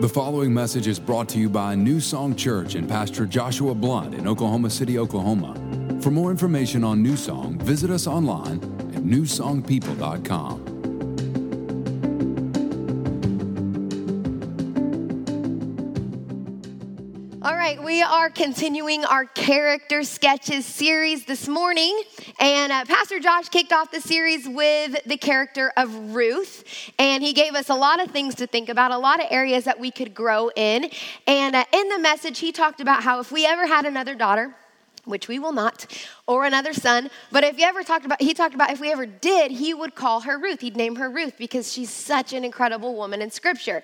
The following message is brought to you by New Song Church and Pastor Joshua Blunt in Oklahoma City, Oklahoma. For more information on New Song, visit us online at newsongpeople.com. All right, we are continuing our character sketches series this morning. And uh, Pastor Josh kicked off the series with the character of Ruth. And he gave us a lot of things to think about, a lot of areas that we could grow in. And uh, in the message, he talked about how if we ever had another daughter, which we will not, or another son. But if you ever talked about, he talked about if we ever did, he would call her Ruth. He'd name her Ruth because she's such an incredible woman in scripture.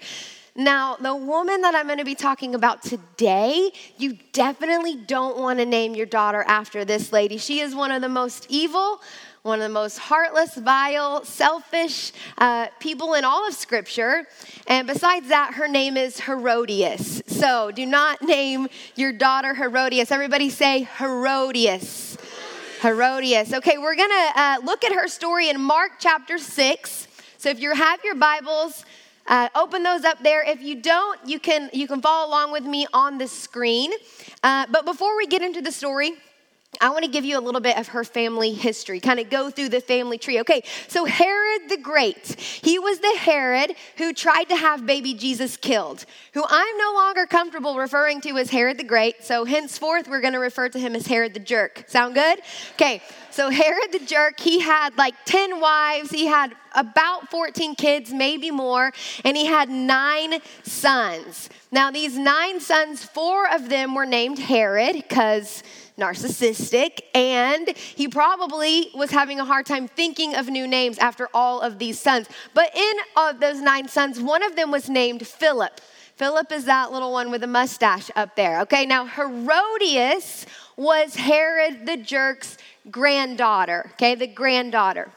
Now, the woman that I'm going to be talking about today, you definitely don't want to name your daughter after this lady. She is one of the most evil, one of the most heartless, vile, selfish uh, people in all of Scripture. And besides that, her name is Herodias. So do not name your daughter Herodias. Everybody say Herodias. Herodias. Okay, we're going to uh, look at her story in Mark chapter 6. So if you have your Bibles, uh, open those up there. If you don't, you can you can follow along with me on the screen. Uh, but before we get into the story, I want to give you a little bit of her family history, kind of go through the family tree. Okay, so Herod the Great, he was the Herod who tried to have baby Jesus killed, who I'm no longer comfortable referring to as Herod the Great. So henceforth, we're going to refer to him as Herod the Jerk. Sound good? Okay, so Herod the Jerk, he had like 10 wives, he had about 14 kids, maybe more, and he had nine sons. Now, these nine sons, four of them were named Herod because narcissistic, and he probably was having a hard time thinking of new names after all of these sons. But in of those nine sons, one of them was named Philip. Philip is that little one with a mustache up there. Okay, now Herodias was Herod the jerk's granddaughter. Okay, the granddaughter.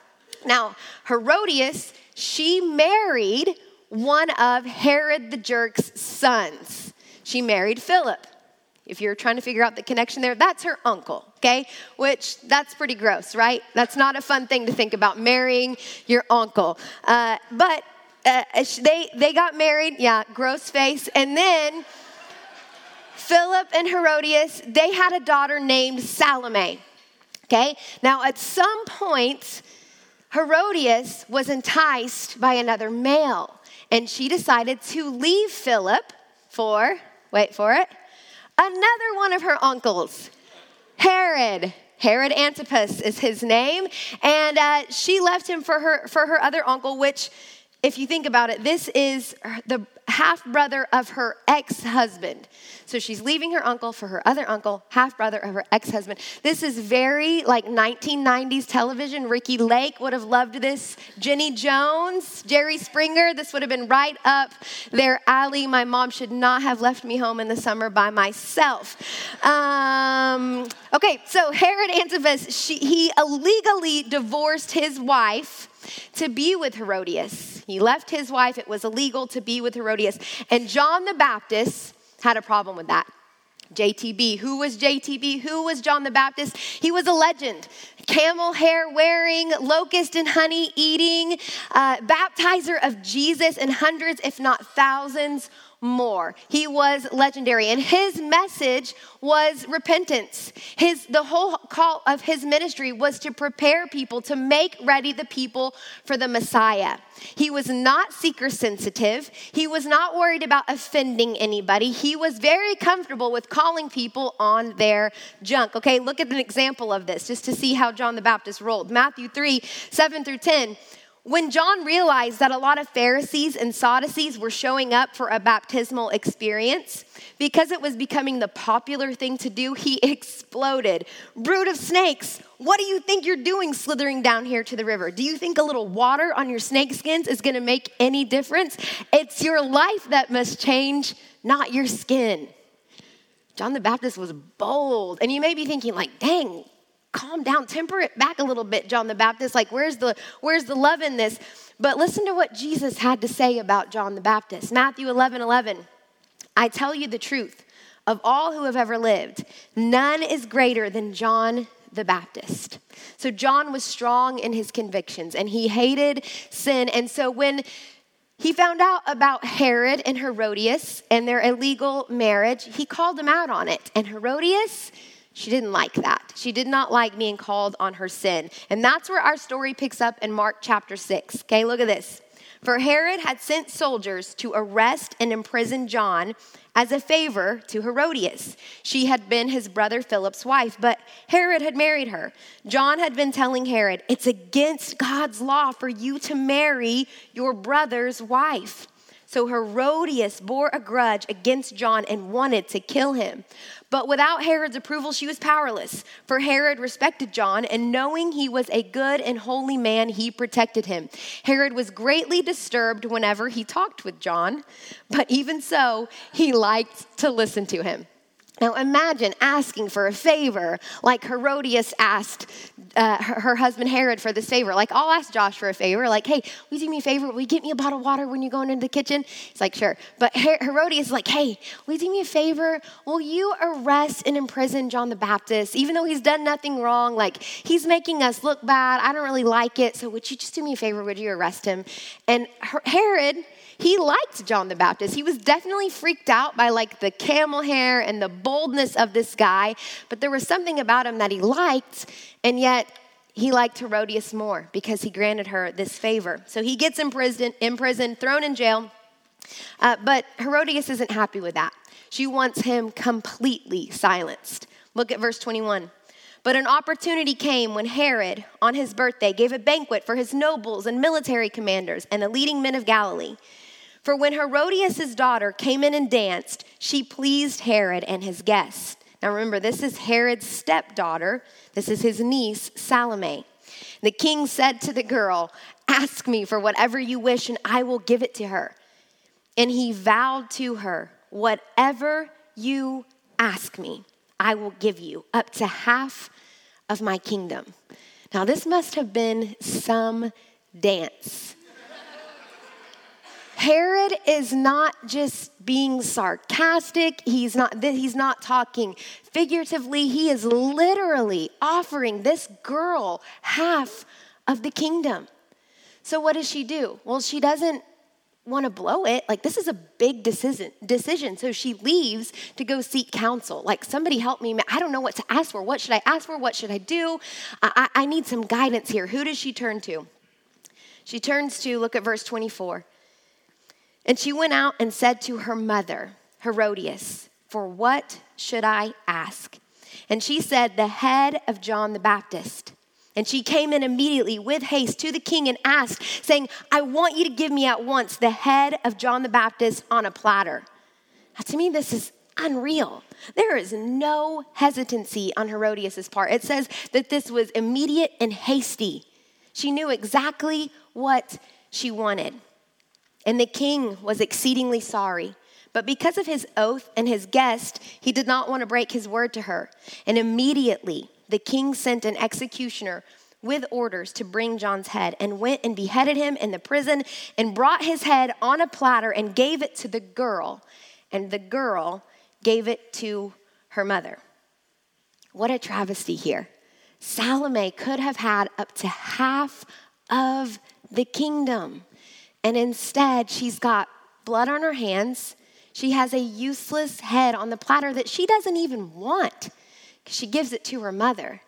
Now, Herodias, she married one of Herod the jerk's sons. She married Philip. If you're trying to figure out the connection there, that's her uncle, okay? Which, that's pretty gross, right? That's not a fun thing to think about, marrying your uncle. Uh, but uh, they, they got married, yeah, gross face. And then Philip and Herodias, they had a daughter named Salome, okay? Now, at some point, Herodias was enticed by another male, and she decided to leave Philip for, wait for it, another one of her uncles, Herod. Herod Antipas is his name, and uh, she left him for her for her other uncle, which, if you think about it, this is the half brother of her ex husband. So she's leaving her uncle for her other uncle, half brother of her ex husband. This is very like 1990s television. Ricki Lake would have loved this. Jenny Jones, Jerry Springer, this would have been right up their alley. My mom should not have left me home in the summer by myself. Um, okay, so Herod Antipas, she, he illegally divorced his wife to be with Herodias. He left his wife, it was illegal to be with Herodias. And John the Baptist had a problem with that. JTB. Who was JTB? Who was John the Baptist? He was a legend. Camel hair wearing, locust and honey eating, uh, baptizer of Jesus, and hundreds, if not thousands, more. He was legendary and his message was repentance. His the whole call of his ministry was to prepare people to make ready the people for the Messiah. He was not seeker sensitive. He was not worried about offending anybody. He was very comfortable with calling people on their junk. Okay, look at an example of this just to see how John the Baptist rolled. Matthew 3, 7 through 10. When John realized that a lot of Pharisees and Sadducees were showing up for a baptismal experience, because it was becoming the popular thing to do, he exploded. Brood of snakes, what do you think you're doing slithering down here to the river? Do you think a little water on your snake skins is gonna make any difference? It's your life that must change, not your skin. John the Baptist was bold. And you may be thinking, like, dang, calm down, temper it back a little bit, John the Baptist. Like, where's the where's the love in this? But listen to what Jesus had to say about John the Baptist. Matthew 11, 11. I tell you the truth, of all who have ever lived, none is greater than John the Baptist. So John was strong in his convictions and he hated sin. And so when he found out about Herod and Herodias and their illegal marriage. He called them out on it. And Herodias, she didn't like that. She did not like being called on her sin. And that's where our story picks up in Mark chapter 6. Okay, look at this. For Herod had sent soldiers to arrest and imprison John as a favor to Herodias. She had been his brother Philip's wife, but Herod had married her. John had been telling Herod, It's against God's law for you to marry your brother's wife. So Herodias bore a grudge against John and wanted to kill him. But without Herod's approval, she was powerless. For Herod respected John, and knowing he was a good and holy man, he protected him. Herod was greatly disturbed whenever he talked with John, but even so, he liked to listen to him. Now imagine asking for a favor like Herodias asked uh, her, her, husband Herod for this favor. Like, I'll ask Josh for a favor. Like, hey, will you do me a favor? Will you get me a bottle of water when you're going into the kitchen? He's like, sure. But Her- Herodias is like, hey, will you do me a favor? Will you arrest and imprison John the Baptist? Even though he's done nothing wrong, like, he's making us look bad. I don't really like it. So would you just do me a favor? Would you arrest him? And Herod, he liked John the Baptist. He was definitely freaked out by like the camel hair and the boldness of this guy, but there was something about him that he liked, and yet he liked Herodias more because he granted her this favor. So he gets imprisoned, imprisoned thrown in jail. Uh, but Herodias isn't happy with that. She wants him completely silenced. Look at verse 21. But an opportunity came when Herod, on his birthday, gave a banquet for his nobles and military commanders and the leading men of Galilee. For when Herodias' daughter came in and danced, she pleased Herod and his guests. Now remember, this is Herod's stepdaughter. This is his niece, Salome. The king said to the girl, Ask me for whatever you wish, and I will give it to her. And he vowed to her, Whatever you ask me, I will give you, up to half of my kingdom. Now, this must have been some dance. Herod is not just being sarcastic. He's not, he's not talking figuratively. He is literally offering this girl half of the kingdom. So, what does she do? Well, she doesn't want to blow it. Like, this is a big decision, decision. So, she leaves to go seek counsel. Like, somebody help me. I don't know what to ask for. What should I ask for? What should I do? I, I, I need some guidance here. Who does she turn to? She turns to, look at verse 24. And she went out and said to her mother, Herodias, For what should I ask? And she said, The head of John the Baptist. And she came in immediately with haste to the king and asked, saying, I want you to give me at once the head of John the Baptist on a platter. Now, to me, this is unreal. There is no hesitancy on Herodias' part. It says that this was immediate and hasty. She knew exactly what she wanted. And the king was exceedingly sorry. But because of his oath and his guest, he did not want to break his word to her. And immediately the king sent an executioner with orders to bring John's head and went and beheaded him in the prison and brought his head on a platter and gave it to the girl. And the girl gave it to her mother. What a travesty here. Salome could have had up to half of the kingdom. And instead, she's got blood on her hands. She has a useless head on the platter that she doesn't even want. She gives it to her mother.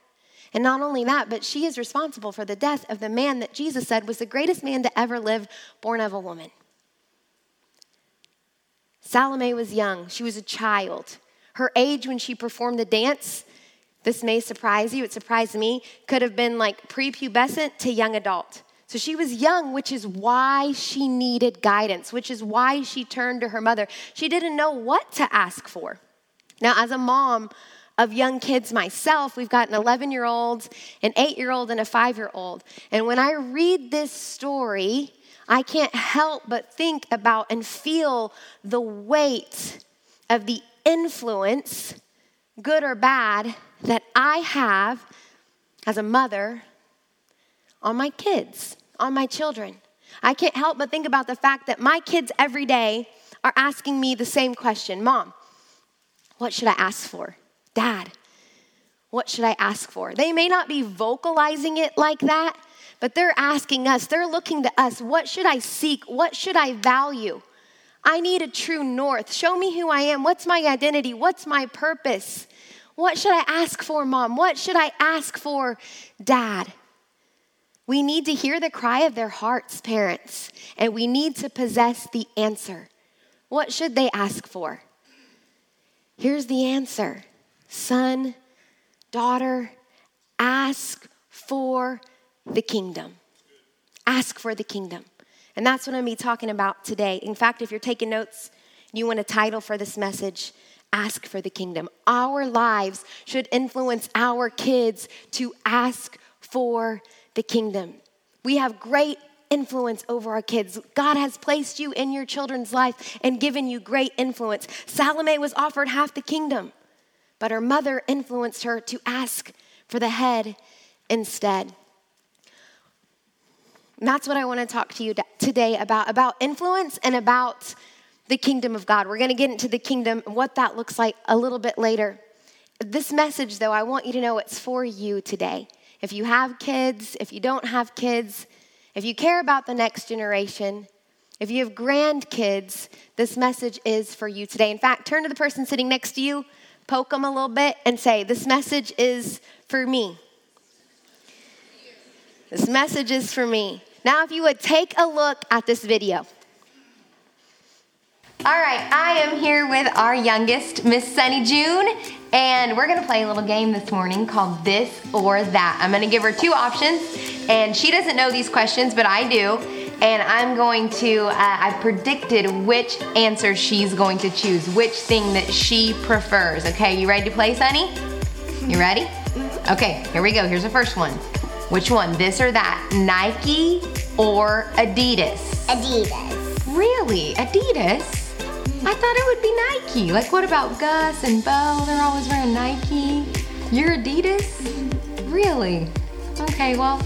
And not only that, but she is responsible for the death of the man that Jesus said was the greatest man to ever live, born of a woman. Salome was young, she was a child. Her age when she performed the dance, this may surprise you, it surprised me, could have been like prepubescent to young adult. So she was young, which is why she needed guidance, which is why she turned to her mother. She didn't know what to ask for. Now, as a mom of young kids myself, we've got an 11 year old, an 8 year old, and a 5 year old. And when I read this story, I can't help but think about and feel the weight of the influence, good or bad, that I have as a mother on my kids on my children. I can't help but think about the fact that my kids every day are asking me the same question Mom, what should I ask for? Dad, what should I ask for? They may not be vocalizing it like that, but they're asking us, they're looking to us, what should I seek? What should I value? I need a true north. Show me who I am. What's my identity? What's my purpose? What should I ask for, mom? What should I ask for, dad? We need to hear the cry of their hearts, parents, and we need to possess the answer. What should they ask for? Here's the answer Son, daughter, ask for the kingdom. Ask for the kingdom. And that's what I'm going to be talking about today. In fact, if you're taking notes, you want a title for this message, Ask for the Kingdom. Our lives should influence our kids to ask for the kingdom. We have great influence over our kids. God has placed you in your children's life and given you great influence. Salome was offered half the kingdom, but her mother influenced her to ask for the head instead. And that's what I want to talk to you today about about influence and about the kingdom of God. We're going to get into the kingdom and what that looks like a little bit later. This message, though, I want you to know it's for you today. If you have kids, if you don't have kids, if you care about the next generation, if you have grandkids, this message is for you today. In fact, turn to the person sitting next to you, poke them a little bit, and say, This message is for me. This message is for me. Now, if you would take a look at this video. All right, I am here with our youngest, Miss Sunny June, and we're gonna play a little game this morning called This or That. I'm gonna give her two options, and she doesn't know these questions, but I do. And I'm going to, uh, I predicted which answer she's going to choose, which thing that she prefers. Okay, you ready to play, Sunny? You ready? Mm-hmm. Okay, here we go. Here's the first one. Which one, this or that? Nike or Adidas? Adidas. Really? Adidas? I thought it would be Nike. Like, what about Gus and Bo? They're always wearing Nike. You're Adidas? Really? Okay, well,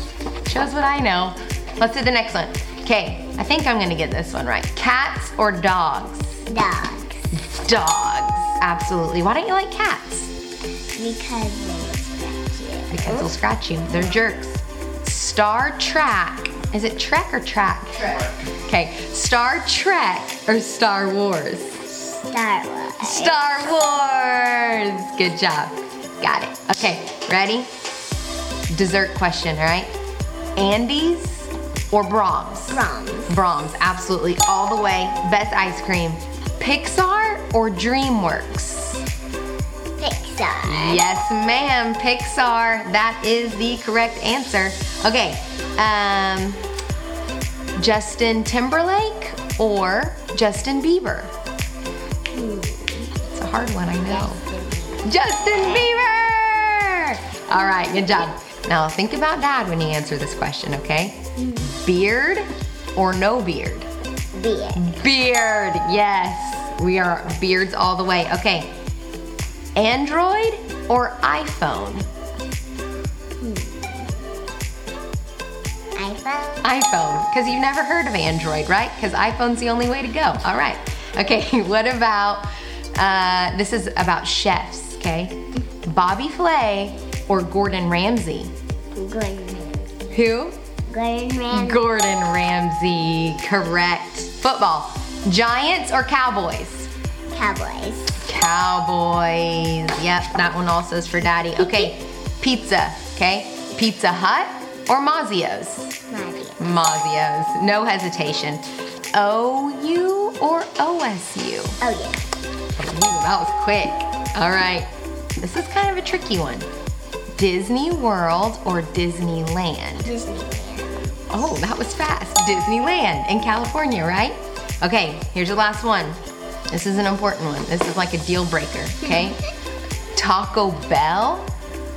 shows what I know. Let's do the next one. Okay, I think I'm gonna get this one right. Cats or dogs? Dogs. Dogs, absolutely. Why don't you like cats? Because they scratch you. Because they'll scratch you. They're jerks. Star Trek. Is it Trek or Track? Trek. Okay, Star Trek or Star Wars? Star Wars. Star Wars. Good job. Got it. Okay, ready? Dessert question, all right? Andy's or Braum's? Braum's. Braum's, absolutely. All the way. Best ice cream. Pixar or DreamWorks? Pixar. Yes, ma'am. Pixar. That is the correct answer. Okay. Um, Justin Timberlake or Justin Bieber? It's a hard one, I know. Justin Bieber! All right, good job. Now think about dad when you answer this question, okay? Beard or no beard? Beard. Beard, yes. We are beards all the way. Okay. Android or iPhone? iPhone. because you've never heard of Android, right? Because iPhone's the only way to go. All right. Okay, what about, uh, this is about chefs, okay? Bobby Flay or Gordon Ramsay? Gordon Ramsay. Who? Gordon Ramsay. Gordon Ramsay, correct. Football, Giants or Cowboys? Cowboys. Cowboys. Yep, that one also is for daddy. Okay, pizza, okay? Pizza Hut or Mazzio's? Mazzio's, no hesitation. OU or OSU? Oh yeah. Ooh, that was quick. All right, this is kind of a tricky one. Disney World or Disneyland? Disneyland. Oh, that was fast. Disneyland in California, right? Okay, here's the last one. This is an important one. This is like a deal breaker, okay? Taco Bell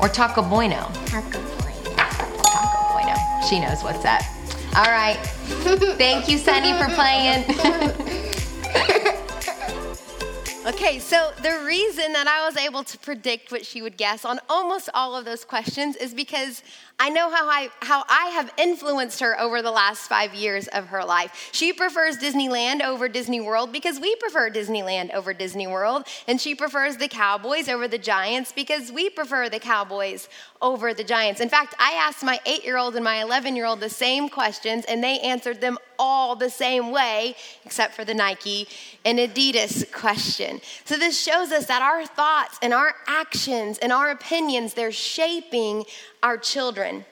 or Taco Bueno? Taco Bueno. Taco Bueno. She knows what's up. All right. Thank you, Sunny, for playing. Okay, so the reason that I was able to predict what she would guess on almost all of those questions is because I know how I, how I have influenced her over the last five years of her life. She prefers Disneyland over Disney World because we prefer Disneyland over Disney World. And she prefers the Cowboys over the Giants because we prefer the Cowboys over the Giants. In fact, I asked my eight year old and my 11 year old the same questions, and they answered them all the same way, except for the Nike and Adidas question. So this shows us that our thoughts and our actions and our opinions, they're shaping our children.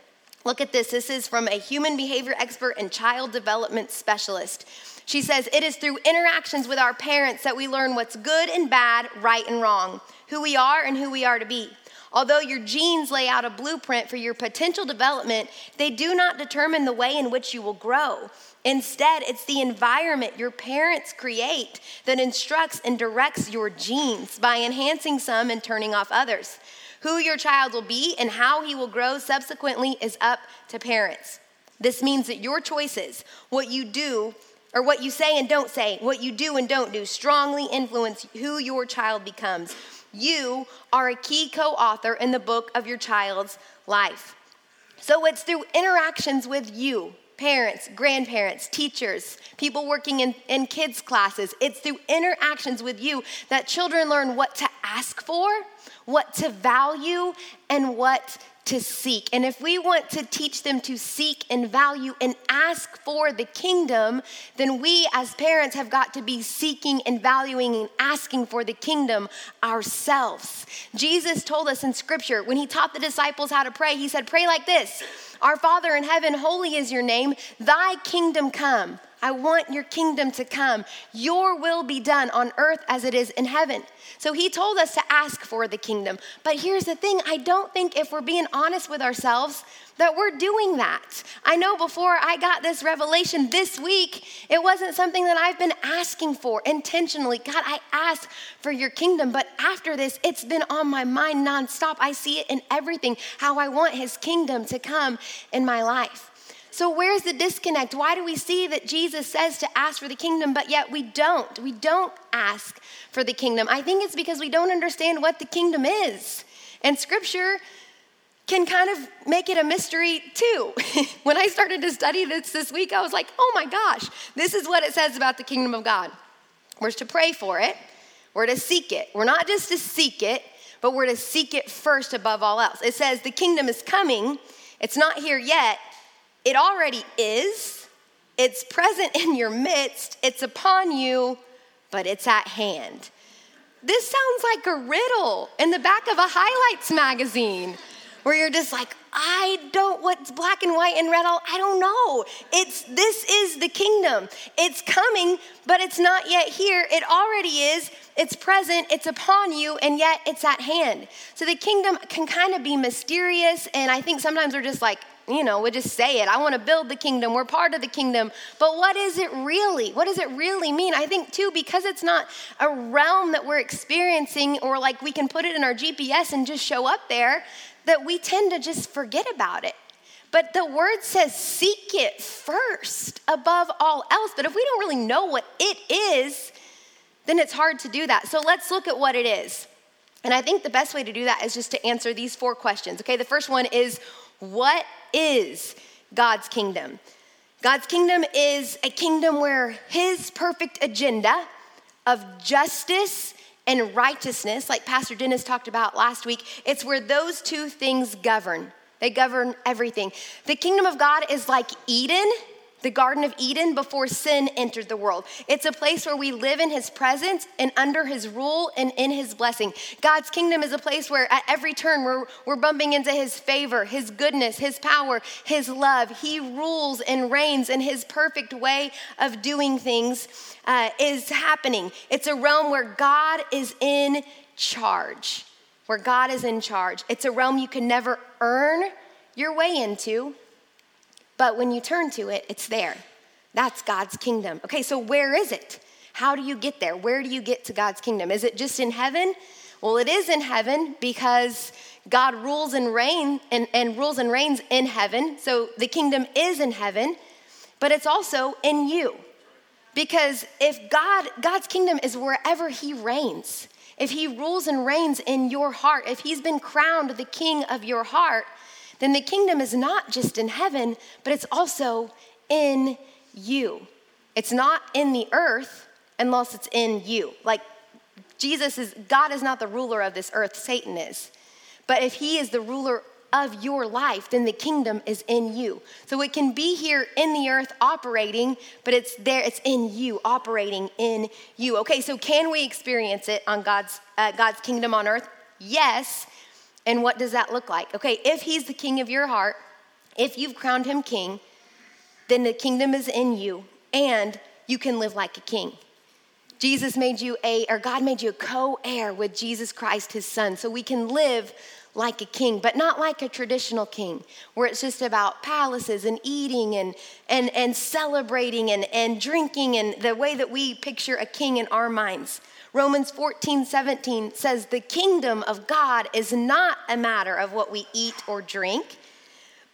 Look at this. This is from a human behavior expert and child development specialist. She says, It is through interactions with our parents that we learn what's good and bad, right and wrong, who we are and who we are to be. Although your genes lay out a blueprint for your potential development, they do not determine the way in which you will grow. Instead, it's the environment your parents create that instructs and directs your genes by enhancing some and turning off others. Who your child will be and how he will grow subsequently is up to parents. This means that your choices, what you do, or what you say and don't say, what you do and don't do, strongly influence who your child becomes. You are a key co author in the book of your child's life. So it's through interactions with you, parents, grandparents, teachers, people working in, in kids' classes. It's through interactions with you that children learn what to ask for what to value and what to seek. And if we want to teach them to seek and value and ask for the kingdom, then we as parents have got to be seeking and valuing and asking for the kingdom ourselves. Jesus told us in scripture when he taught the disciples how to pray, he said, Pray like this Our Father in heaven, holy is your name, thy kingdom come. I want your kingdom to come. Your will be done on earth as it is in heaven. So he told us to ask for the kingdom. But here's the thing I don't think if we're being honest with ourselves, that we're doing that. I know before I got this revelation this week, it wasn't something that I've been asking for intentionally. God, I ask for your kingdom, but after this, it's been on my mind nonstop. I see it in everything, how I want his kingdom to come in my life. So, where's the disconnect? Why do we see that Jesus says to ask for the kingdom, but yet we don't? We don't ask for the kingdom. I think it's because we don't understand what the kingdom is. And scripture can kind of make it a mystery too. when I started to study this this week, I was like, oh my gosh, this is what it says about the kingdom of God. We're to pray for it, we're to seek it. We're not just to seek it, but we're to seek it first above all else. It says the kingdom is coming, it's not here yet, it already is, it's present in your midst, it's upon you, but it's at hand. This sounds like a riddle in the back of a highlights magazine where you're just like, I don't what's black and white and red all I don't know. It's this is the kingdom. It's coming, but it's not yet here. It already is. It's present, it's upon you, and yet it's at hand. So the kingdom can kind of be mysterious, and I think sometimes we're just like, you know, we just say it. I want to build the kingdom. We're part of the kingdom. But what is it really? What does it really mean? I think, too, because it's not a realm that we're experiencing or like we can put it in our GPS and just show up there, that we tend to just forget about it. But the word says, seek it first above all else. But if we don't really know what it is, then it's hard to do that. So let's look at what it is. And I think the best way to do that is just to answer these four questions. Okay, the first one is, what is God's kingdom? God's kingdom is a kingdom where his perfect agenda of justice and righteousness, like Pastor Dennis talked about last week, it's where those two things govern. They govern everything. The kingdom of God is like Eden the Garden of Eden before sin entered the world. It's a place where we live in His presence and under His rule and in His blessing. God's kingdom is a place where at every turn we're, we're bumping into His favor, His goodness, His power, His love. He rules and reigns, and His perfect way of doing things uh, is happening. It's a realm where God is in charge, where God is in charge. It's a realm you can never earn your way into but when you turn to it, it's there. That's God's kingdom. Okay, so where is it? How do you get there? Where do you get to God's kingdom? Is it just in heaven? Well, it is in heaven because God rules and reigns and, and rules and reigns in heaven. So the kingdom is in heaven, but it's also in you. Because if God, God's kingdom is wherever he reigns, if he rules and reigns in your heart, if he's been crowned the king of your heart, then the kingdom is not just in heaven, but it's also in you. It's not in the earth unless it's in you. Like Jesus is, God is not the ruler of this earth, Satan is. But if he is the ruler of your life, then the kingdom is in you. So it can be here in the earth operating, but it's there, it's in you, operating in you. Okay, so can we experience it on God's, uh, God's kingdom on earth? Yes. And what does that look like? Okay, if he's the king of your heart, if you've crowned him king, then the kingdom is in you and you can live like a king. Jesus made you a, or God made you a co heir with Jesus Christ, his son. So we can live like a king, but not like a traditional king, where it's just about palaces and eating and, and, and celebrating and, and drinking and the way that we picture a king in our minds. Romans 14, 17 says, The kingdom of God is not a matter of what we eat or drink,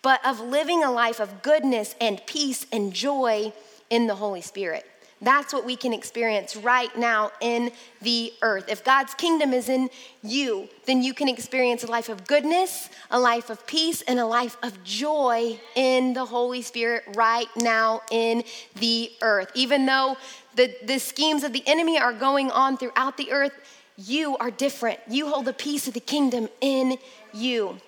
but of living a life of goodness and peace and joy in the Holy Spirit. That's what we can experience right now in the earth. If God's kingdom is in you, then you can experience a life of goodness, a life of peace, and a life of joy in the Holy Spirit right now in the earth. Even though the, the schemes of the enemy are going on throughout the earth, you are different. You hold the peace of the kingdom in you.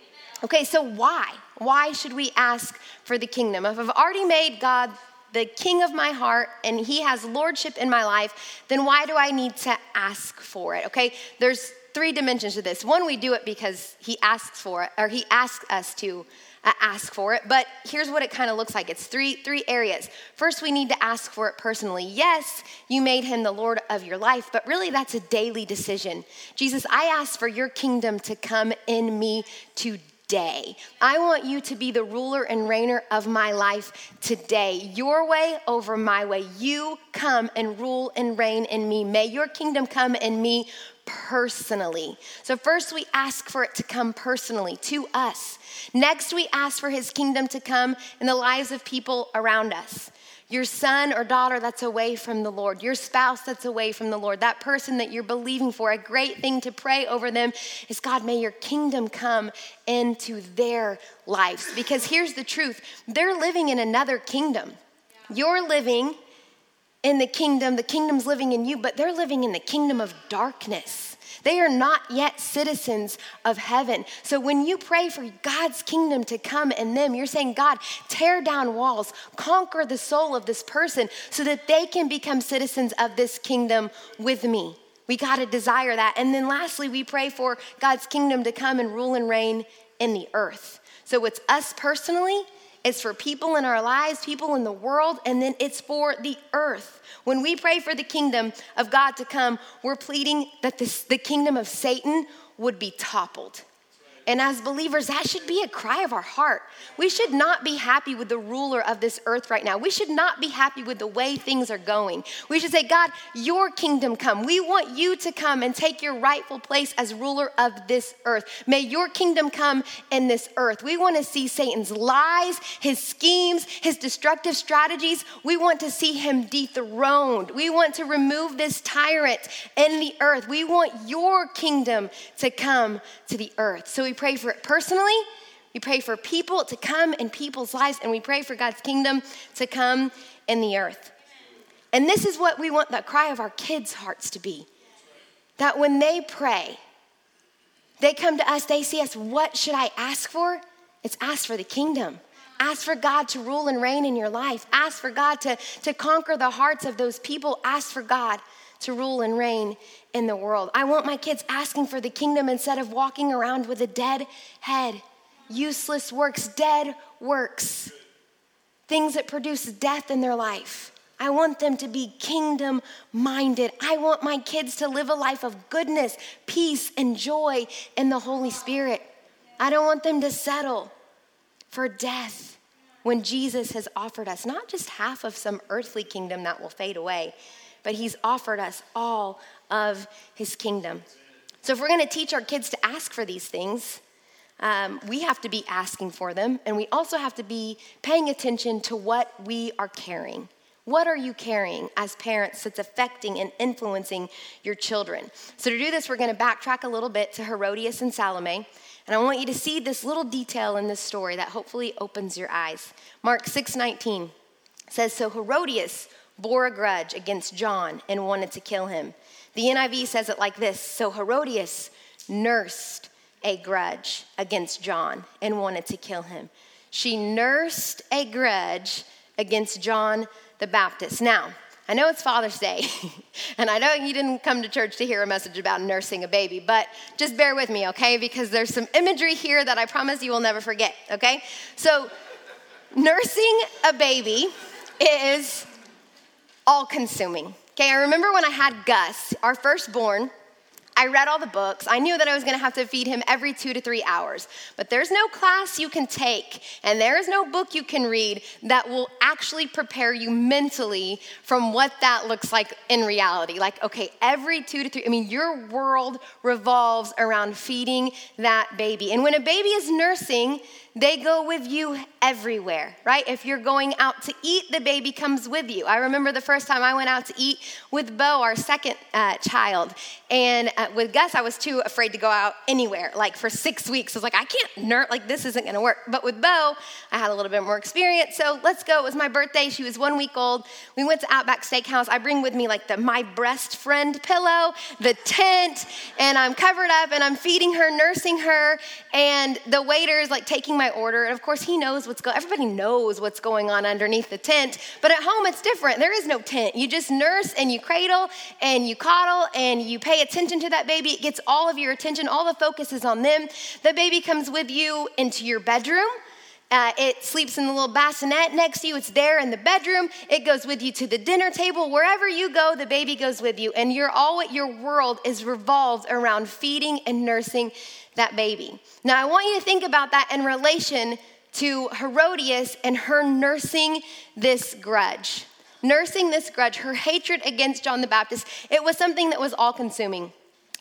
Okay, so why? Why should we ask for the kingdom? If I've already made God the king of my heart and he has lordship in my life, then why do I need to ask for it? Okay, there's three dimensions to this. One, we do it because he asks for it, or he asks us to uh, ask for it. But here's what it kind of looks like it's three, three areas. First, we need to ask for it personally. Yes, you made him the Lord of your life, but really that's a daily decision. Jesus, I ask for your kingdom to come in me today today. I want you to be the ruler and reigner of my life today. Your way over my way. You come and rule and reign in me. May your kingdom come in me personally. So, first, we ask for it to come personally to us. Next, we ask for his kingdom to come in the lives of people around us your son or daughter that's away from the Lord, your spouse that's away from the Lord, that person that you're believing for, a great thing to pray over them is God, may your kingdom come into their lives. Because here's the truth they're living in another kingdom. You're living in the kingdom, the kingdom's living in you, but they're living in the kingdom of darkness. They are not yet citizens of heaven. So when you pray for God's kingdom to come in them, you're saying, God, tear down walls, conquer the soul of this person so that they can become citizens of this kingdom with me. We got to desire that. And then lastly, we pray for God's kingdom to come and rule and reign in the earth. So it's us personally, it's for people in our lives, people in the world, and then it's for the earth. When we pray for the kingdom of God to come, we're pleading that this, the kingdom of Satan would be toppled. And as believers, that should be a cry of our heart. We should not be happy with the ruler of this earth right now. We should not be happy with the way things are going. We should say, God, your kingdom come. We want you to come and take your rightful place as ruler of this earth. May your kingdom come in this earth. We want to see Satan's lies, his schemes, his destructive strategies. We want to see him dethroned. We want to remove this tyrant in the earth. We want your kingdom to come to the earth. So we pray for it personally. We pray for people to come in people's lives, and we pray for God's kingdom to come in the earth. And this is what we want the cry of our kids' hearts to be that when they pray, they come to us, they see us, what should I ask for? It's ask for the kingdom. Ask for God to rule and reign in your life. Ask for God to, to conquer the hearts of those people. Ask for God to rule and reign in the world. I want my kids asking for the kingdom instead of walking around with a dead head. Useless works, dead works, things that produce death in their life. I want them to be kingdom minded. I want my kids to live a life of goodness, peace, and joy in the Holy Spirit. I don't want them to settle for death when Jesus has offered us not just half of some earthly kingdom that will fade away, but He's offered us all of His kingdom. So, if we're going to teach our kids to ask for these things, um, we have to be asking for them, and we also have to be paying attention to what we are carrying. What are you carrying as parents that's affecting and influencing your children? So, to do this, we're going to backtrack a little bit to Herodias and Salome. And I want you to see this little detail in this story that hopefully opens your eyes. Mark 6 19 says, So Herodias bore a grudge against John and wanted to kill him. The NIV says it like this So Herodias nursed a grudge against John and wanted to kill him. She nursed a grudge against John the Baptist. Now, I know it's Father's Day, and I know you didn't come to church to hear a message about nursing a baby, but just bear with me, okay? Because there's some imagery here that I promise you will never forget, okay? So, nursing a baby is all consuming. Okay, I remember when I had Gus, our firstborn, I read all the books. I knew that I was going to have to feed him every two to three hours. But there's no class you can take, and there is no book you can read that will actually prepare you mentally from what that looks like in reality. Like, okay, every two to three, I mean, your world revolves around feeding that baby. And when a baby is nursing, they go with you everywhere, right? If you're going out to eat, the baby comes with you. I remember the first time I went out to eat with Bo, our second uh, child. And uh, with Gus, I was too afraid to go out anywhere. Like for six weeks, I was like, I can't nerd, like this isn't gonna work. But with Bo, I had a little bit more experience. So let's go. It was my birthday. She was one week old. We went to Outback Steakhouse. I bring with me like the my breast friend pillow, the tent, and I'm covered up and I'm feeding her, nursing her. And the waiter is like taking my order. And of course, he knows what's going Everybody knows what's going on underneath the tent. But at home, it's different. There is no tent. You just nurse and you cradle and you coddle and you pay attention to that baby. It gets all of your attention, all the focus is on them. The baby comes with you into your bedroom. Uh, it sleeps in the little bassinet next to you. It's there in the bedroom. It goes with you to the dinner table. Wherever you go, the baby goes with you. And you're all your world is revolved around feeding and nursing that baby. Now, I want you to think about that in relation to Herodias and her nursing this grudge. Nursing this grudge, her hatred against John the Baptist, it was something that was all consuming.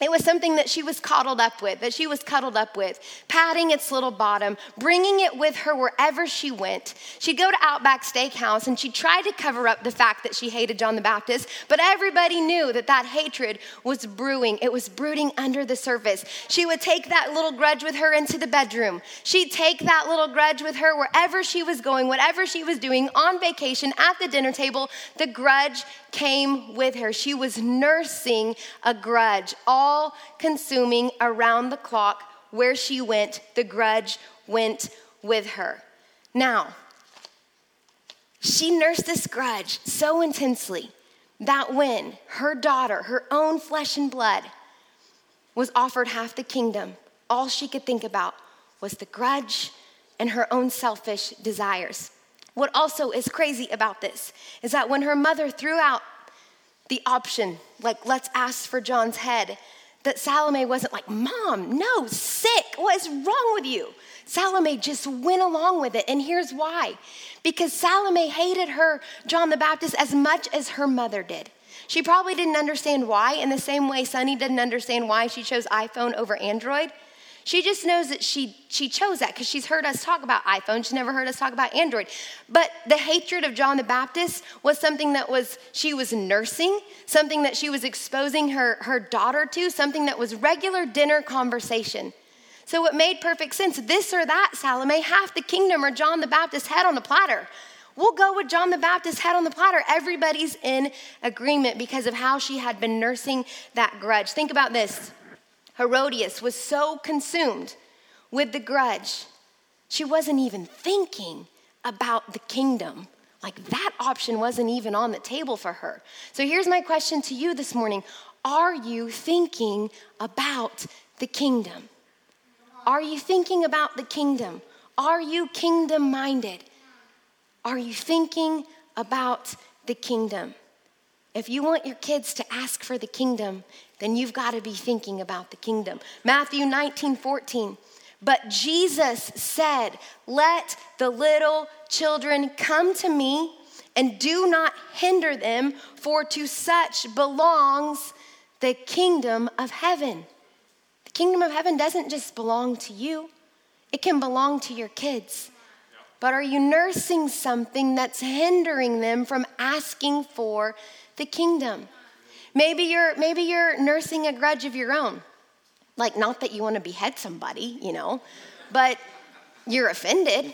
It was something that she was coddled up with, that she was cuddled up with, patting its little bottom, bringing it with her wherever she went. She'd go to Outback Steakhouse and she tried to cover up the fact that she hated John the Baptist, but everybody knew that that hatred was brewing. It was brooding under the surface. She would take that little grudge with her into the bedroom. She'd take that little grudge with her wherever she was going, whatever she was doing, on vacation, at the dinner table. The grudge came with her. She was nursing a grudge, all consuming around the clock. Where she went, the grudge went with her. Now, she nursed this grudge so intensely that when her daughter, her own flesh and blood, was offered half the kingdom, all she could think about was the grudge and her own selfish desires. What also is crazy about this is that when her mother threw out the option, like, let's ask for John's head, that Salome wasn't like, Mom, no, sick. What is wrong with you? Salome just went along with it. And here's why because Salome hated her, John the Baptist, as much as her mother did. She probably didn't understand why, in the same way Sunny didn't understand why she chose iPhone over Android. She just knows that she, she chose that because she's heard us talk about iPhone. She's never heard us talk about Android. But the hatred of John the Baptist was something that was she was nursing, something that she was exposing her, her daughter to, something that was regular dinner conversation. So it made perfect sense. This or that, Salome, half the kingdom or John the Baptist head on a platter. We'll go with John the Baptist head on the platter. Everybody's in agreement because of how she had been nursing that grudge. Think about this. Herodias was so consumed with the grudge, she wasn't even thinking about the kingdom. Like that option wasn't even on the table for her. So here's my question to you this morning Are you thinking about the kingdom? Are you thinking about the kingdom? Are you kingdom minded? Are you thinking about the kingdom? If you want your kids to ask for the kingdom, then you've got to be thinking about the kingdom. Matthew 19 14. But Jesus said, Let the little children come to me and do not hinder them, for to such belongs the kingdom of heaven. The kingdom of heaven doesn't just belong to you, it can belong to your kids. but are you nursing something that's hindering them from asking for the kingdom? Maybe you're maybe you're nursing a grudge of your own. Like not that you want to behead somebody, you know, but you're offended.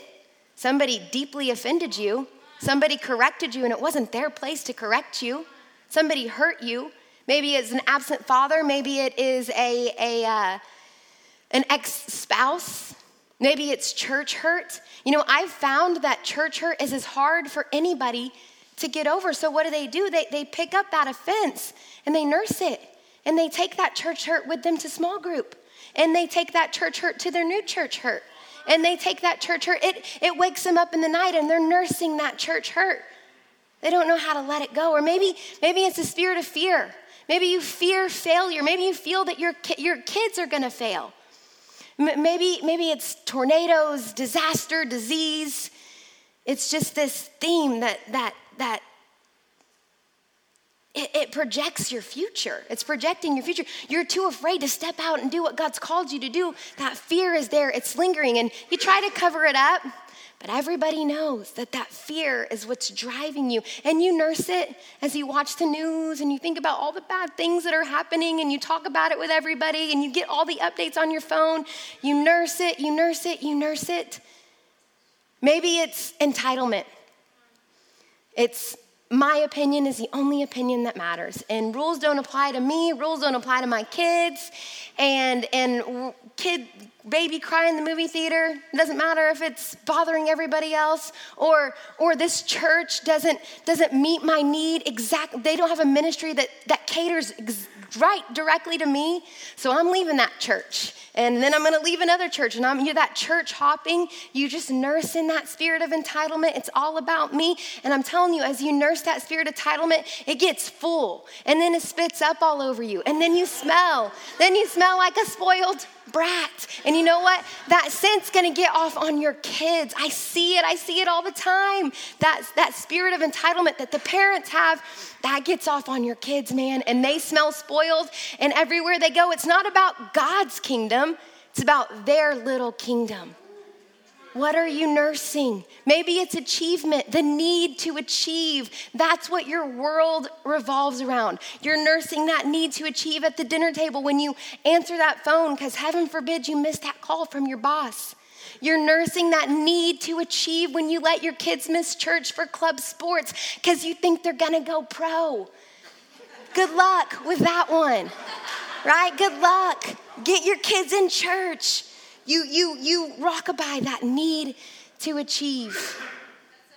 Somebody deeply offended you. Somebody corrected you and it wasn't their place to correct you. Somebody hurt you. Maybe it's an absent father, maybe it is a, a uh, an ex-spouse. Maybe it's church hurt. You know, I've found that church hurt is as hard for anybody to get over. So what do they do? They, they pick up that offense and they nurse it. And they take that church hurt with them to small group. And they take that church hurt to their new church hurt. And they take that church hurt. It, it wakes them up in the night and they're nursing that church hurt. They don't know how to let it go. Or maybe, maybe it's a spirit of fear. Maybe you fear failure. Maybe you feel that your, your kids are going to fail. Maybe, maybe it's tornadoes, disaster, disease. It's just this theme that, that, that it, it, projects your future. It's projecting your future. You're too afraid to step out and do what God's called you to do. That fear is there, it's lingering, and you try to cover it up. But everybody knows that that fear is what's driving you. And you nurse it as you watch the news and you think about all the bad things that are happening and you talk about it with everybody and you get all the updates on your phone. You nurse it, you nurse it, you nurse it. Maybe it's entitlement. It's my opinion is the only opinion that matters. And rules don't apply to me rules don't apply to my kids. And and kid baby cry in the movie theater it doesn't matter if it's bothering everybody else or or this church doesn't doesn't meet my need exactly. they don't have a ministry that that caters ex- right directly to me so i'm leaving that church and then I'm going to leave another church, and I'm you're that church hopping. You just nurse in that spirit of entitlement. It's all about me, and I'm telling you, as you nurse that spirit of entitlement, it gets full, and then it spits up all over you, and then you smell. Then you smell like a spoiled brat. And you know what? That scent's gonna get off on your kids. I see it, I see it all the time. That, that spirit of entitlement that the parents have, that gets off on your kids, man. And they smell spoiled, and everywhere they go, it's not about God's kingdom, it's about their little kingdom. What are you nursing? Maybe it's achievement, the need to achieve. That's what your world revolves around. You're nursing that need to achieve at the dinner table when you answer that phone, because heaven forbid you miss that call from your boss. You're nursing that need to achieve when you let your kids miss church for club sports because you think they're gonna go pro. Good luck with that one, right? Good luck. Get your kids in church. You, you, you rockabye that need to achieve.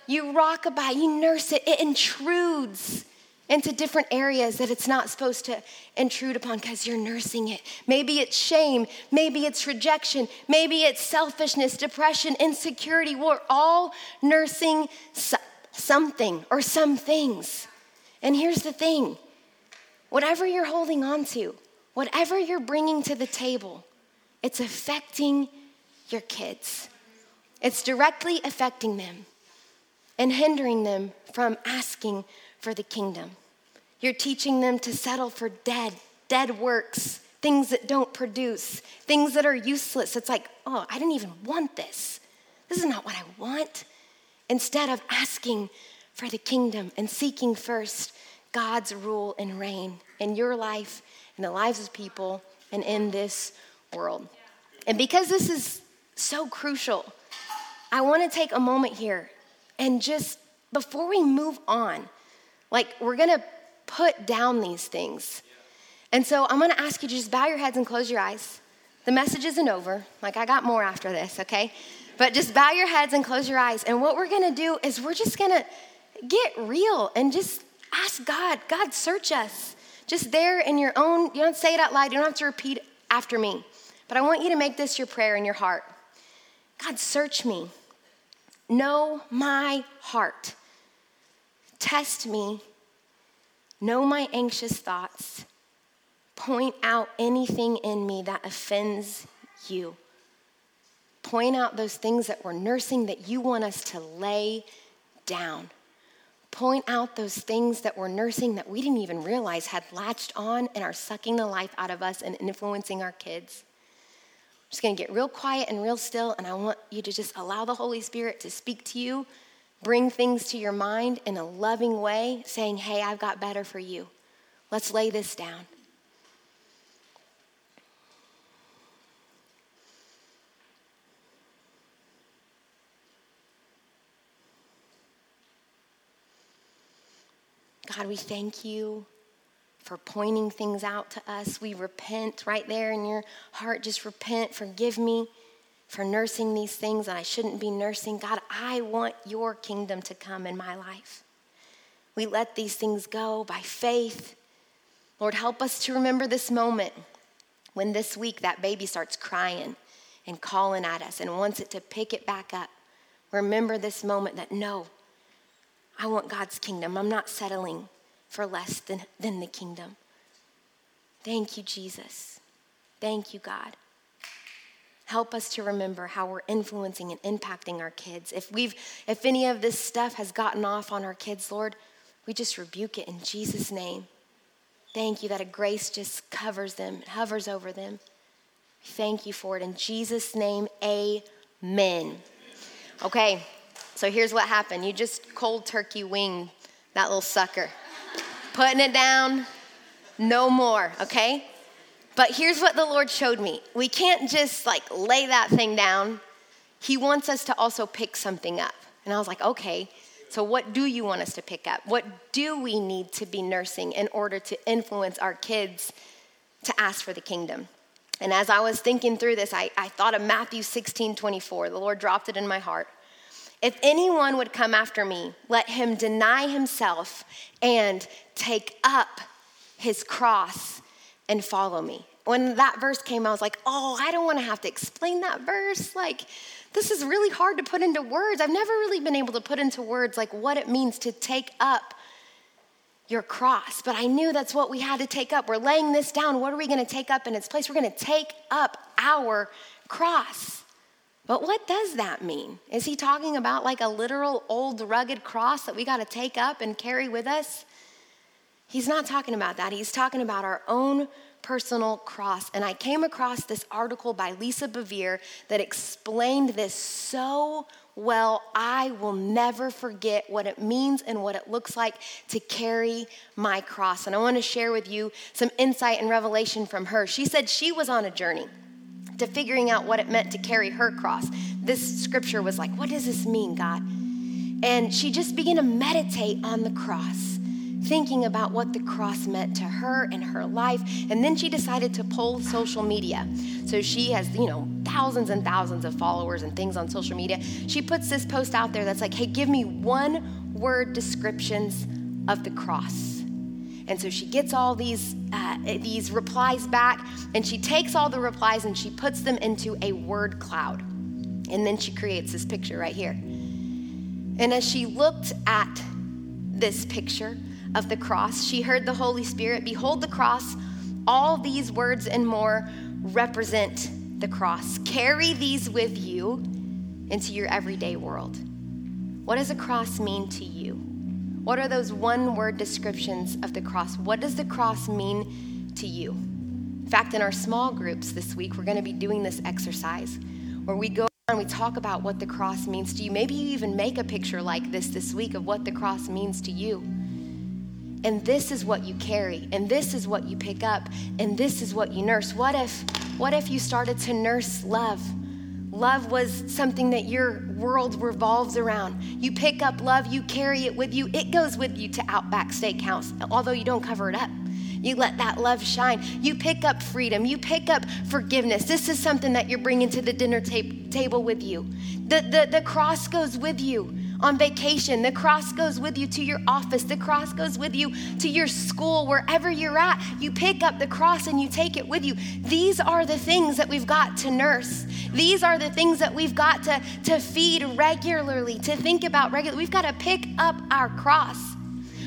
You rockabye, you nurse it, it intrudes into different areas that it's not supposed to intrude upon because you're nursing it. Maybe it's shame, maybe it's rejection, maybe it's selfishness, depression, insecurity. We're all nursing something or some things. And here's the thing whatever you're holding on to, whatever you're bringing to the table, it's affecting your kids. It's directly affecting them and hindering them from asking for the kingdom. You're teaching them to settle for dead, dead works, things that don't produce, things that are useless. It's like, oh, I didn't even want this. This is not what I want. Instead of asking for the kingdom and seeking first God's rule and reign in your life, in the lives of people, and in this world. And because this is so crucial, I want to take a moment here and just before we move on, like we're going to put down these things. And so I'm going to ask you to just bow your heads and close your eyes. The message isn't over. Like I got more after this, okay? But just bow your heads and close your eyes. And what we're going to do is we're just going to get real and just ask God, God, search us. Just there in your own, you don't say it out loud, you don't have to repeat after me. But I want you to make this your prayer in your heart. God, search me. Know my heart. Test me. Know my anxious thoughts. Point out anything in me that offends you. Point out those things that we're nursing that you want us to lay down. Point out those things that we're nursing that we didn't even realize had latched on and are sucking the life out of us and influencing our kids just going to get real quiet and real still, and I want you to just allow the Holy Spirit to speak to you, bring things to your mind in a loving way, saying, Hey, I've got better for you. Let's lay this down. God, we thank you for pointing things out to us. We repent right there in your heart. Just repent. Forgive me for nursing these things that I shouldn't be nursing. God, I want your kingdom to come in my life. We let these things go by faith. Lord, help us to remember this moment when this week that baby starts crying and calling at us and wants it to pick it back up. Remember this moment that no, I want God's kingdom. I'm not settling for less than, than the kingdom. Thank you, Jesus. Thank you, God. Help us to remember how we're influencing and impacting our kids. If we've if any of this stuff has gotten off on our kids, Lord, we just rebuke it in Jesus' name. Thank you that a grace just covers them, hovers over them. Thank you for it. In Jesus' name, amen. Okay, so here's what happened. You just cold turkey winged that little sucker putting it down, no more, okay? But here's what the Lord showed me we can't just like lay that thing down. He wants us to also pick something up. And I was like, okay, so what do you want us to pick up? What do we need to be nursing in order to influence our kids to ask for the kingdom? And as I was thinking through this, I, I thought of Matthew 16 24. The Lord dropped it in my heart. If anyone would come after me, let him deny himself and take up his cross and follow me. When that verse came, I was like, oh, I don't want to have to explain that verse. Like, this is really hard to put into words. I've never really been able to put into words like what it means to take up your cross. But I knew that's what we had to take up. We're laying this down. What are we going to take up in its place? We're going to take up our cross. But what does that mean? Is he talking about like a literal old rugged cross that we got to take up and carry with us? He's not talking about that. He's talking about our own personal cross. And I came across this article by Lisa Bevere that explained this so well. I will never forget what it means and what it looks like to carry my cross. And I want to share with you some insight and revelation from her. She said she was on a journey to figuring out what it meant to carry her cross. This scripture was like, what does this mean, God? And she just began to meditate on the cross, thinking about what the cross meant to her and her life. And then she decided to pull social media. So she has, you know, thousands and thousands of followers and things on social media. She puts this post out there that's like, hey, give me one word descriptions of the cross. And so she gets all these, uh, these replies back, and she takes all the replies and she puts them into a word cloud. And then she creates this picture right here. And as she looked at this picture of the cross, she heard the Holy Spirit Behold the cross, all these words and more represent the cross. Carry these with you into your everyday world. What does a cross mean to you? What are those one word descriptions of the cross? What does the cross mean to you? In fact, in our small groups this week, we're going to be doing this exercise where we go and we talk about what the cross means to you. Maybe you even make a picture like this this week of what the cross means to you. And this is what you carry, and this is what you pick up, and this is what you nurse. What if what if you started to nurse love? Love was something that your world revolves around. You pick up love, you carry it with you. It goes with you to Outback Steakhouse, although you don't cover it up. You let that love shine. You pick up freedom. You pick up forgiveness. This is something that you're bringing to the dinner ta- table with you. The, the, the cross goes with you on vacation. The cross goes with you to your office. The cross goes with you to your school, wherever you're at. You pick up the cross and you take it with you. These are the things that we've got to nurse. These are the things that we've got to, to feed regularly, to think about regularly. We've got to pick up our cross.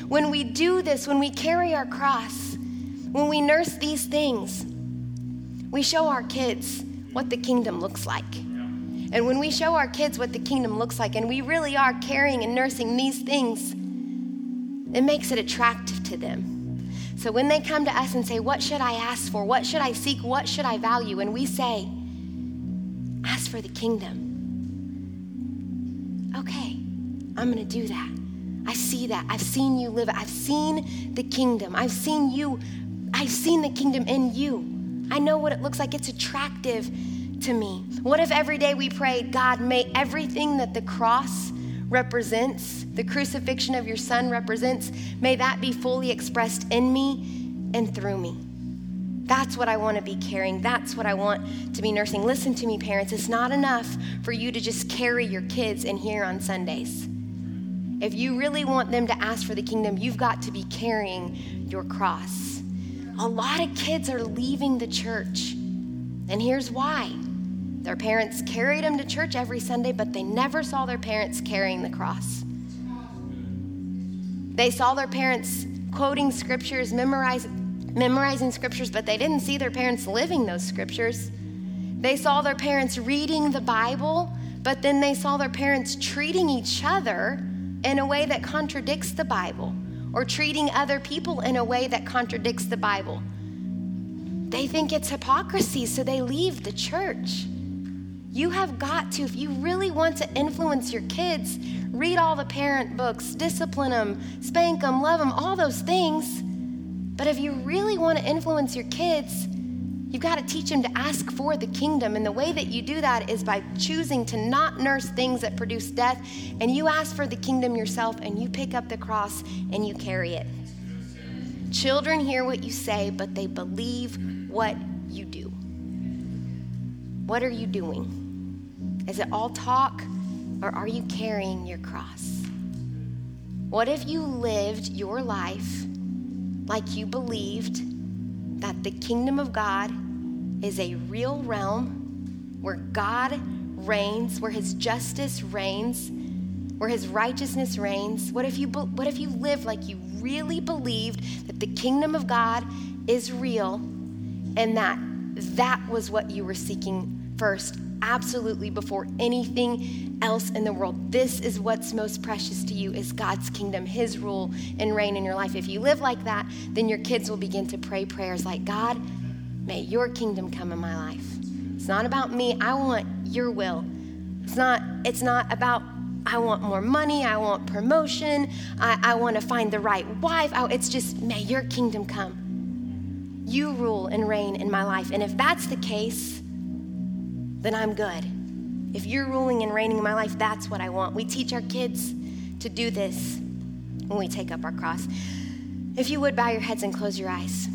When we do this, when we carry our cross, when we nurse these things, we show our kids what the kingdom looks like. And when we show our kids what the kingdom looks like, and we really are caring and nursing these things, it makes it attractive to them. So when they come to us and say, What should I ask for? What should I seek? What should I value? And we say, ask for the kingdom. Okay, I'm gonna do that. I see that. I've seen you live it. I've seen the kingdom. I've seen you. I've seen the kingdom in you. I know what it looks like. It's attractive to me. What if every day we prayed, God, may everything that the cross represents, the crucifixion of your son represents, may that be fully expressed in me and through me. That's what I want to be carrying. That's what I want to be nursing. Listen to me, parents. It's not enough for you to just carry your kids in here on Sundays. If you really want them to ask for the kingdom, you've got to be carrying your cross. A lot of kids are leaving the church, and here's why. Their parents carried them to church every Sunday, but they never saw their parents carrying the cross. They saw their parents quoting scriptures, memorizing, memorizing scriptures, but they didn't see their parents living those scriptures. They saw their parents reading the Bible, but then they saw their parents treating each other in a way that contradicts the Bible or treating other people in a way that contradicts the Bible. They think it's hypocrisy, so they leave the church. You have got to, if you really want to influence your kids, read all the parent books, discipline them, spank them, love them, all those things. But if you really want to influence your kids, You've got to teach them to ask for the kingdom. And the way that you do that is by choosing to not nurse things that produce death. And you ask for the kingdom yourself and you pick up the cross and you carry it. Children hear what you say, but they believe what you do. What are you doing? Is it all talk or are you carrying your cross? What if you lived your life like you believed? that the kingdom of God is a real realm where God reigns, where his justice reigns, where his righteousness reigns? What if you what if you live like you really believed that the kingdom of God is real and that that was what you were seeking first absolutely before anything else in the world. This is what's most precious to you is God's kingdom, his rule and reign in your life. If you live like that, then your kids will begin to pray prayers like, God, may your kingdom come in my life. It's not about me. I want your will. It's not it's not about I want more money, I want promotion, I, I want to find the right wife. I, it's just, may your kingdom come. You rule and reign in my life. And if that's the case, then I'm good. If you're ruling and reigning in my life, that's what I want. We teach our kids to do this when we take up our cross. If you would bow your heads and close your eyes.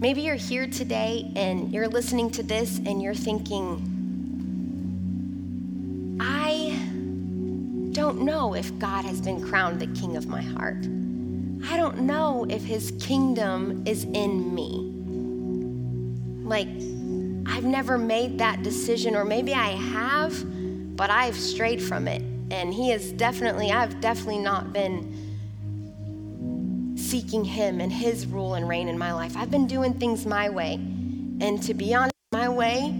Maybe you're here today and you're listening to this and you're thinking, I don't know if God has been crowned the king of my heart. I don't know if his kingdom is in me. Like, I've never made that decision, or maybe I have, but I've strayed from it. And he is definitely, I've definitely not been seeking him and his rule and reign in my life. I've been doing things my way. And to be honest, my way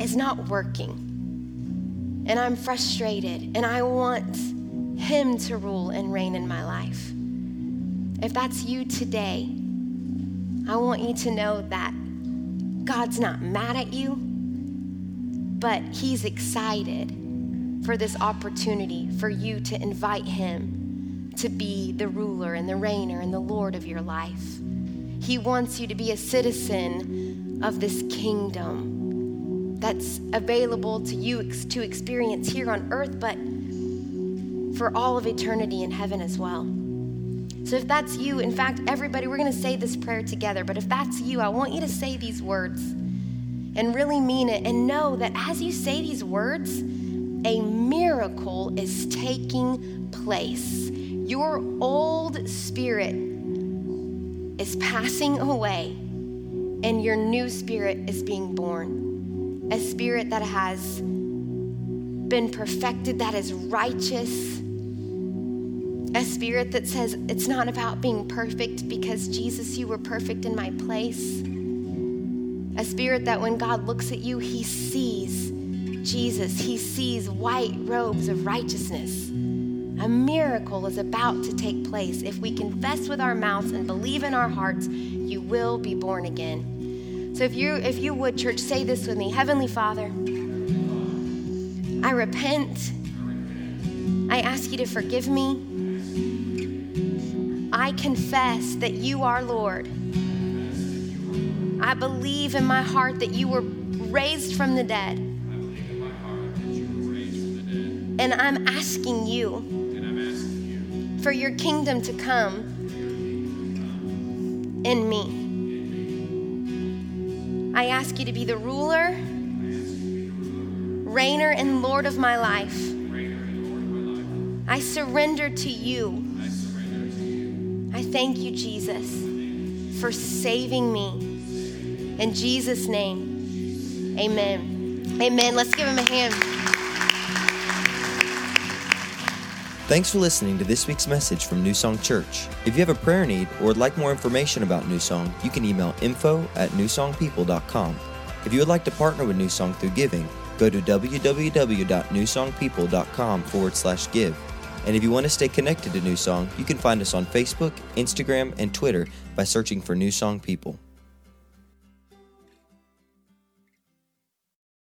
is not working. And I'm frustrated, and I want him to rule and reign in my life. If that's you today, I want you to know that God's not mad at you, but He's excited for this opportunity for you to invite Him to be the ruler and the reigner and the Lord of your life. He wants you to be a citizen of this kingdom that's available to you to experience here on earth, but for all of eternity in heaven as well. So if that's you, in fact, everybody, we're going to say this prayer together, but if that's you, I want you to say these words and really mean it and know that as you say these words, a miracle is taking place. Your old spirit is passing away and your new spirit is being born. A spirit that has been perfected, that is righteous a spirit that says it's not about being perfect because Jesus, you were perfect in my place. A spirit that when God looks at you, he sees Jesus, he sees white robes of righteousness. A miracle is about to take place. If we confess with our mouths and believe in our hearts, you will be born again. So if you if you would church say this with me. Heavenly Father, I repent. I ask you to forgive me. I confess that you are Lord. I believe in my heart that you were raised from the dead. And I'm asking you for your kingdom to come in me. I ask you to be the ruler, reigner, and Lord of my life. I surrender to you. Thank you, Jesus, for saving me. In Jesus' name, amen. Amen. Let's give him a hand. Thanks for listening to this week's message from New Song Church. If you have a prayer need or would like more information about New Song, you can email info at newsongpeople.com. If you would like to partner with New Song through giving, go to www.newsongpeople.com forward slash give. And if you want to stay connected to New Song, you can find us on Facebook, Instagram, and Twitter by searching for New Song People.